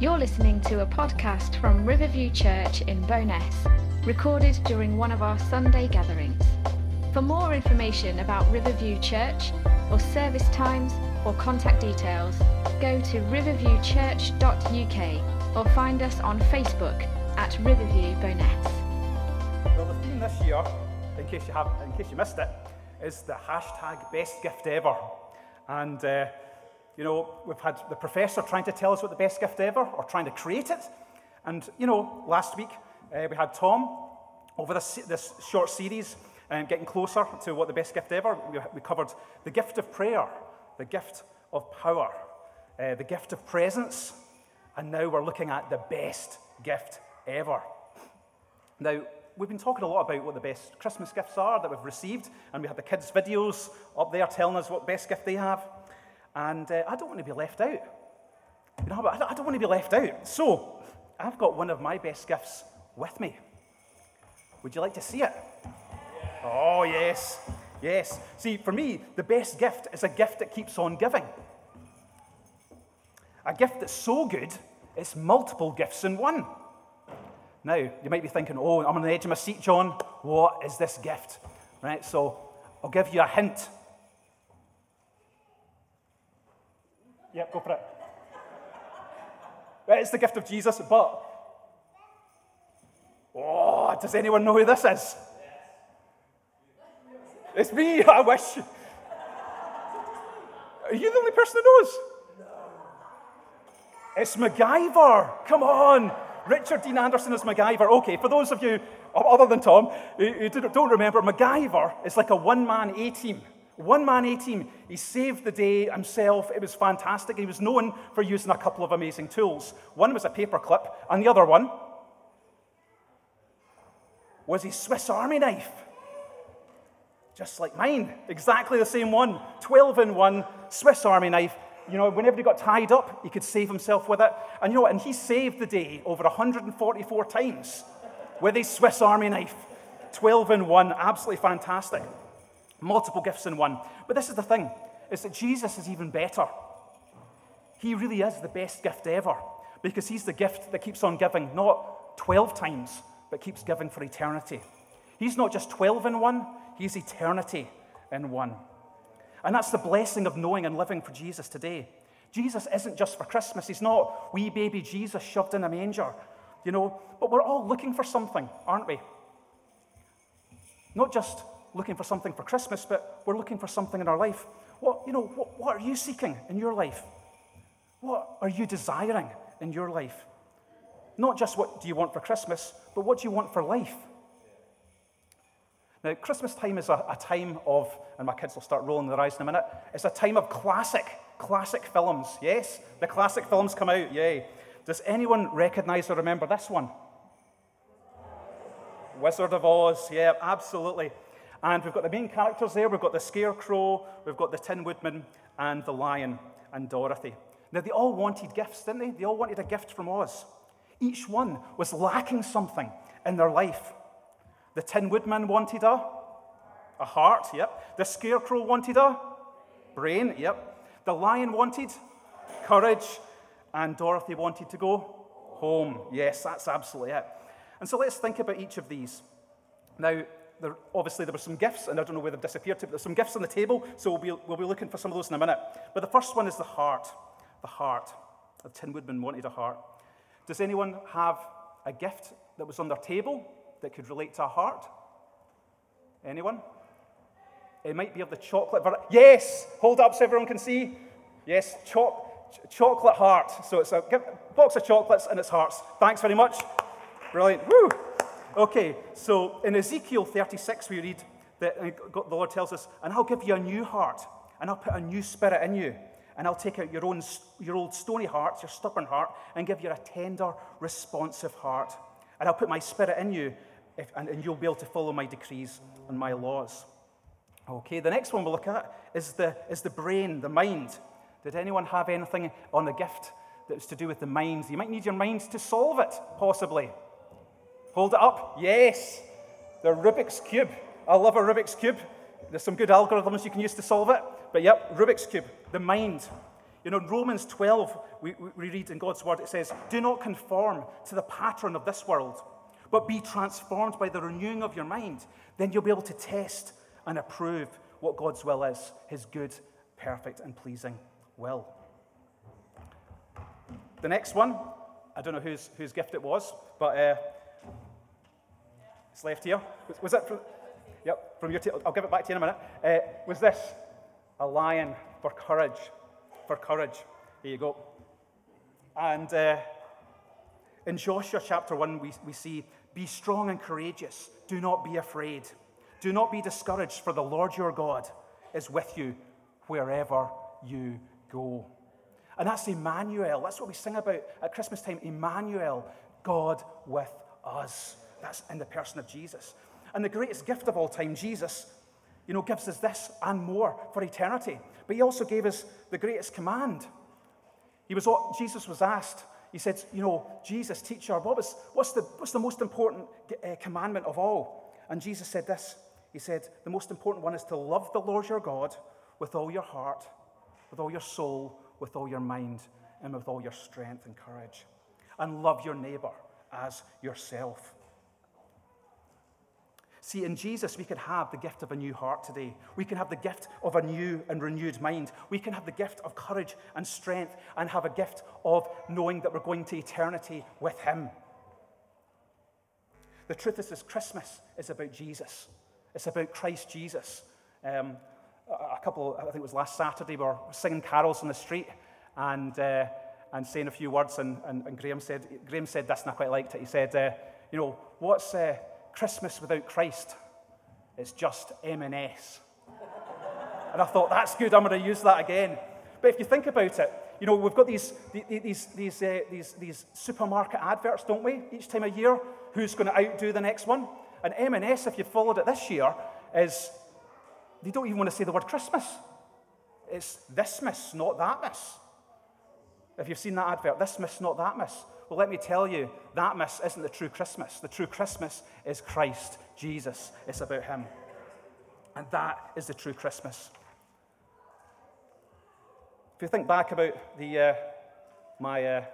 You're listening to a podcast from Riverview Church in Bowness, recorded during one of our Sunday gatherings. For more information about Riverview Church, or service times, or contact details, go to riverviewchurch.uk or find us on Facebook at Riverview Bowness. Well, the theme this year, in case you have, in case you missed it, is the hashtag best gift ever. And uh, you know, we've had the professor trying to tell us what the best gift ever, or trying to create it. And you know, last week uh, we had Tom over this, this short series and getting closer to what the best gift ever. We, we covered the gift of prayer, the gift of power, uh, the gift of presence, and now we're looking at the best gift ever. Now, we've been talking a lot about what the best Christmas gifts are that we've received, and we have the kids' videos up there telling us what best gift they have. And uh, I don't want to be left out. You know, I don't want to be left out. So, I've got one of my best gifts with me. Would you like to see it? Oh, yes. Yes. See, for me, the best gift is a gift that keeps on giving. A gift that's so good, it's multiple gifts in one. Now, you might be thinking, oh, I'm on the edge of my seat, John. What is this gift? Right, so I'll give you a hint. Yep, go for it. It's the gift of Jesus, but. Oh, does anyone know who this is? It's me, I wish. Are you the only person that knows? No. It's MacGyver. Come on. Richard Dean Anderson is MacGyver. Okay, for those of you other than Tom who don't remember, MacGyver is like a one man A team. One man A team. He saved the day himself. It was fantastic. He was known for using a couple of amazing tools. One was a paperclip, and the other one was his Swiss Army knife just like mine, exactly the same one, 12 in one, Swiss Army knife. You know, whenever he got tied up, he could save himself with it. And you know? And he saved the day over 144 times with his Swiss Army knife. 12 in one, absolutely fantastic. Multiple gifts in one. But this is the thing, is that Jesus is even better. He really is the best gift ever because he's the gift that keeps on giving, not 12 times, but keeps giving for eternity. He's not just 12 in one, He's eternity in one. And that's the blessing of knowing and living for Jesus today. Jesus isn't just for Christmas. He's not wee baby Jesus shoved in a manger, you know, but we're all looking for something, aren't we? Not just looking for something for Christmas, but we're looking for something in our life. What, you know, what, what are you seeking in your life? What are you desiring in your life? Not just what do you want for Christmas, but what do you want for life? Now, Christmas time is a, a, time of, and my kids will start rolling their eyes in a minute, it's a time of classic, classic films. Yes? The classic films come out, yay. Does anyone recognize or remember this one? Wizard of Oz, yeah, absolutely. And we've got the main characters there. We've got the Scarecrow, we've got the Tin Woodman, and the Lion and Dorothy. Now, they all wanted gifts, didn't they? They all wanted a gift from Oz. Each one was lacking something in their life. The Tin Woodman wanted a, a heart, yep. The Scarecrow wanted a brain, yep. The Lion wanted courage, and Dorothy wanted to go home. Yes, that's absolutely it. And so let's think about each of these. Now, there, obviously, there were some gifts, and I don't know where they've disappeared to, but there's some gifts on the table, so we'll be, we'll be looking for some of those in a minute. But the first one is the heart. The heart. The Tin Woodman wanted a heart. Does anyone have a gift that was on their table that could relate to a heart? Anyone? It might be of the chocolate variety. Yes! Hold up so everyone can see. Yes, ch- chocolate heart. So it's a box of chocolates and it's hearts. Thanks very much. Brilliant. Woo! Okay, so in Ezekiel 36, we read that uh, the Lord tells us, And I'll give you a new heart, and I'll put a new spirit in you, and I'll take out your, own, your old stony heart, your stubborn heart, and give you a tender, responsive heart. And I'll put my spirit in you, if, and, and you'll be able to follow my decrees and my laws. Okay, the next one we'll look at is the, is the brain, the mind. Did anyone have anything on the gift that's to do with the mind? You might need your mind to solve it, possibly. Hold it up. Yes, the Rubik's Cube. I love a Rubik's Cube. There's some good algorithms you can use to solve it. But yep, Rubik's Cube, the mind. You know, Romans 12, we, we read in God's word, it says, Do not conform to the pattern of this world, but be transformed by the renewing of your mind. Then you'll be able to test and approve what God's will is, his good, perfect, and pleasing will. The next one, I don't know whose, whose gift it was, but uh, left here. Was, was from, yep, from your, t- I'll give it back to you in a minute. Uh, was this a lion for courage? For courage. Here you go. And uh, in Joshua chapter 1, we, we see, Be strong and courageous. Do not be afraid. Do not be discouraged, for the Lord your God is with you wherever you go. And that's Emmanuel. That's what we sing about at Christmas time Emmanuel, God with us. That's in the person of Jesus. And the greatest gift of all time, Jesus, you know, gives us this and more for eternity. But he also gave us the greatest command. He was, Jesus was asked, he said, you know, Jesus, teacher, what was, what's, the, what's the most important uh, commandment of all? And Jesus said this. He said, the most important one is to love the Lord your God with all your heart, with all your soul, with all your mind, and with all your strength and courage. And love your neighbor as yourself. See, in Jesus, we can have the gift of a new heart today. We can have the gift of a new and renewed mind. We can have the gift of courage and strength and have a gift of knowing that we're going to eternity with Him. The truth is, this Christmas is about Jesus. It's about Christ Jesus. Um, a couple, I think it was last Saturday, we were singing carols in the street and, uh, and saying a few words. And, and, and, Graham, said, Graham said this, and I quite liked it. He said, uh, You know, what's uh, Christmas without Christ? It's just M&S. and I thought, That's good, I'm going to use that again. But if you think about it, you know, we've got these, these, these, uh, these, these supermarket adverts, don't we, each time a year? Who's going to outdo the next one? And M&S, if you followed it this year, is they don't even want to say the word Christmas. It's this miss, not that miss. If you've seen that advert, this miss, not that miss. Well, let me tell you, that miss isn't the true Christmas. The true Christmas is Christ, Jesus. It's about Him. And that is the true Christmas. If you think back about the, uh, my uh,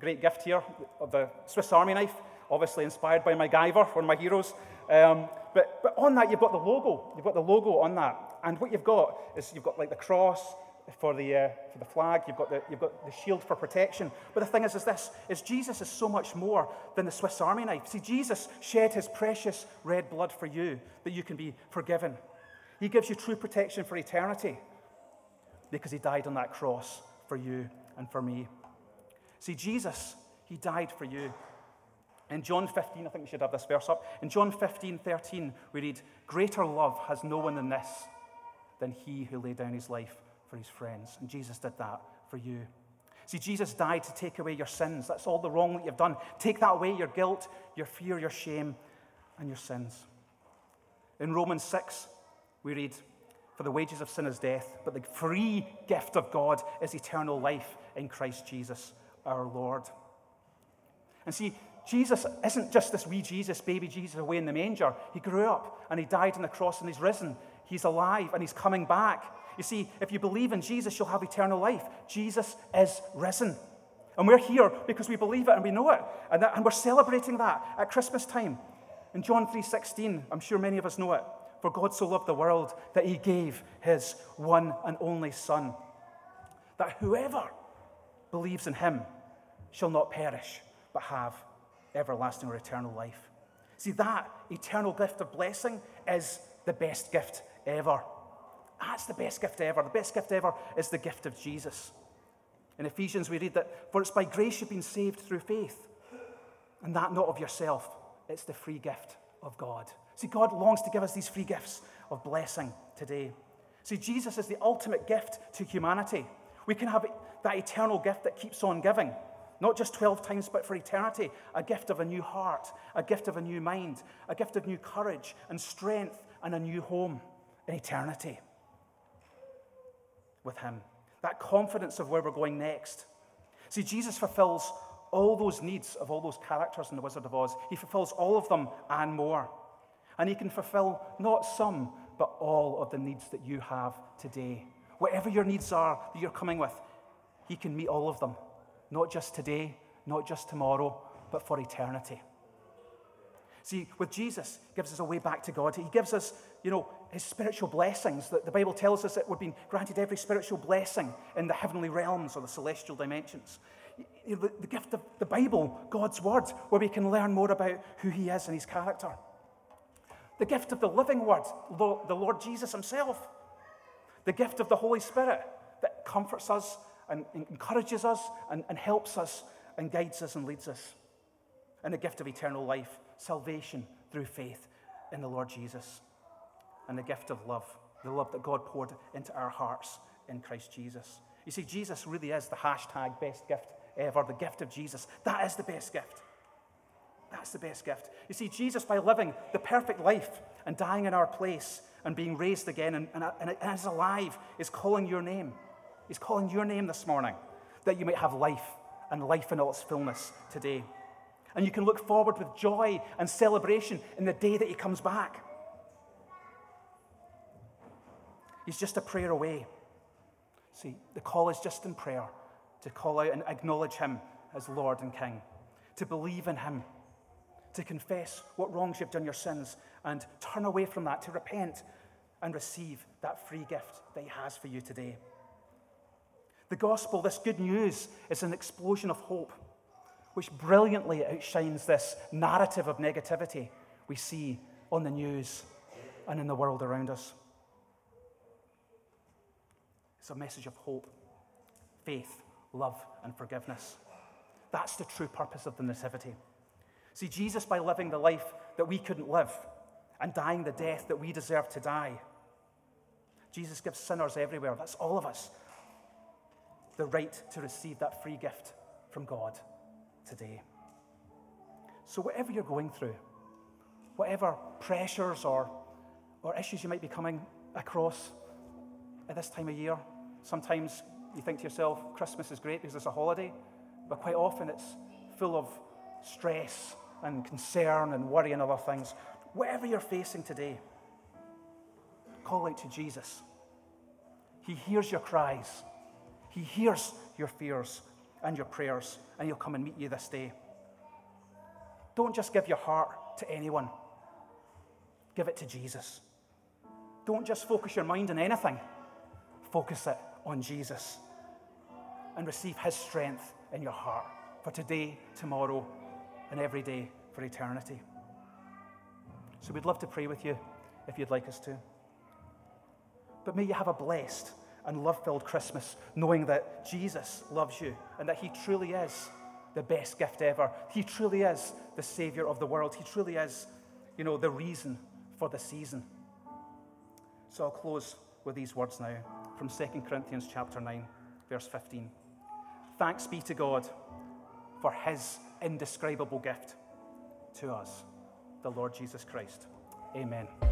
great gift here of the Swiss Army knife, obviously inspired by MacGyver, one of my heroes. Um, but, but on that, you've got the logo. You've got the logo on that. And what you've got is you've got like the cross for the, uh, for the flag, you've got the, you've got the shield for protection. But the thing is, is this, is Jesus is so much more than the Swiss Army knife. See, Jesus shed his precious red blood for you that you can be forgiven. He gives you true protection for eternity because he died on that cross for you and for me. See, Jesus, he died for you. In John 15, I think we should have this verse up. In John 15, 13, we read, Greater love has no one than this, than he who laid down his life for his friends. And Jesus did that for you. See, Jesus died to take away your sins. That's all the wrong that you've done. Take that away your guilt, your fear, your shame, and your sins. In Romans 6, we read, For the wages of sin is death, but the free gift of God is eternal life in Christ Jesus our Lord. And see, Jesus isn't just this wee Jesus, baby Jesus away in the manger. He grew up and he died on the cross and he's risen. He's alive and he's coming back. You see, if you believe in Jesus, you'll have eternal life. Jesus is risen. And we're here because we believe it and we know it. And, that, and we're celebrating that at Christmas time. In John 3:16, I'm sure many of us know it. For God so loved the world that he gave his one and only Son, that whoever believes in him shall not perish, but have everlasting or eternal life. See, that eternal gift of blessing is the best gift ever. That's the best gift ever. The best gift ever is the gift of Jesus. In Ephesians, we read that, For it's by grace you've been saved through faith, and that not of yourself. It's the free gift of God. See, God longs to give us these free gifts of blessing today. See, Jesus is the ultimate gift to humanity. We can have that eternal gift that keeps on giving. Not just 12 times, but for eternity. A gift of a new heart, a gift of a new mind, a gift of new courage and strength, and a new home in eternity with Him. That confidence of where we're going next. See, Jesus fulfills all those needs of all those characters in The Wizard of Oz. He fulfills all of them and more. And He can fulfill not some, but all of the needs that you have today. Whatever your needs are that you're coming with, He can meet all of them, not just today, not just tomorrow, but for eternity. See, with Jesus, gives us a way back to God. He gives us, you know, his spiritual blessings. The, the Bible tells us that we've been granted every spiritual blessing in the heavenly realms or the celestial dimensions. The, the gift of the Bible, God's word, where we can learn more about who he is and his character. The gift of the living word, the Lord Jesus himself. The gift of the Holy Spirit that comforts us and encourages us and, and helps us and guides us and leads us. And the gift of eternal life salvation through faith in the Lord Jesus, and the gift of love, the love that God poured into our hearts in Christ Jesus. You see, Jesus really is the hashtag best gift ever, the gift of Jesus. That is the best gift. That's the best gift. You see, Jesus, by living the perfect life and dying in our place and being raised again and, and, and is alive, is calling your name. He's calling your name this morning that you might have life and life in all its fullness today. And you can look forward with joy and celebration in the day that He comes back. He's just a prayer away. See, the call is just in prayer to call out and acknowledge Him as Lord and King, to believe in Him, to confess what wrongs you've done, your sins, and turn away from that, to repent and receive that free gift that He has for you today. The gospel, this good news, is an explosion of hope which brilliantly outshines this narrative of negativity we see on the news and in the world around us. It's a message of hope, faith, love, and forgiveness. That's the true purpose of the Nativity. See, Jesus, by living the life that we couldn't live and dying the death that we deserve to die, Jesus gives sinners everywhere, that's all of us, the right to receive that free gift from God today. So, whatever you're going through, whatever pressures or, or issues you might be coming across at this time of year, sometimes you think to yourself, Christmas is great because it's a holiday, but quite often it's full of stress and concern and worry and other things. Whatever you're facing today, call out to Jesus. He hears your cries, He hears your fears, and your prayers, and He'll come and meet you this day. Don't just give your heart to anyone, give it to Jesus. Don't just focus your mind on anything, focus it on Jesus and receive His strength in your heart for today, tomorrow, and every day for eternity. So we'd love to pray with you if you'd like us to. But may you have a blessed and love filled Christmas, knowing that Jesus loves you and that He truly is the best gift ever. He truly is the Savior of the world. He truly is, you know, the reason for the season. So I'll close with these words now from 2 Corinthians chapter 9, verse 15. Thanks be to God for his indescribable gift to us, the Lord Jesus Christ. Amen.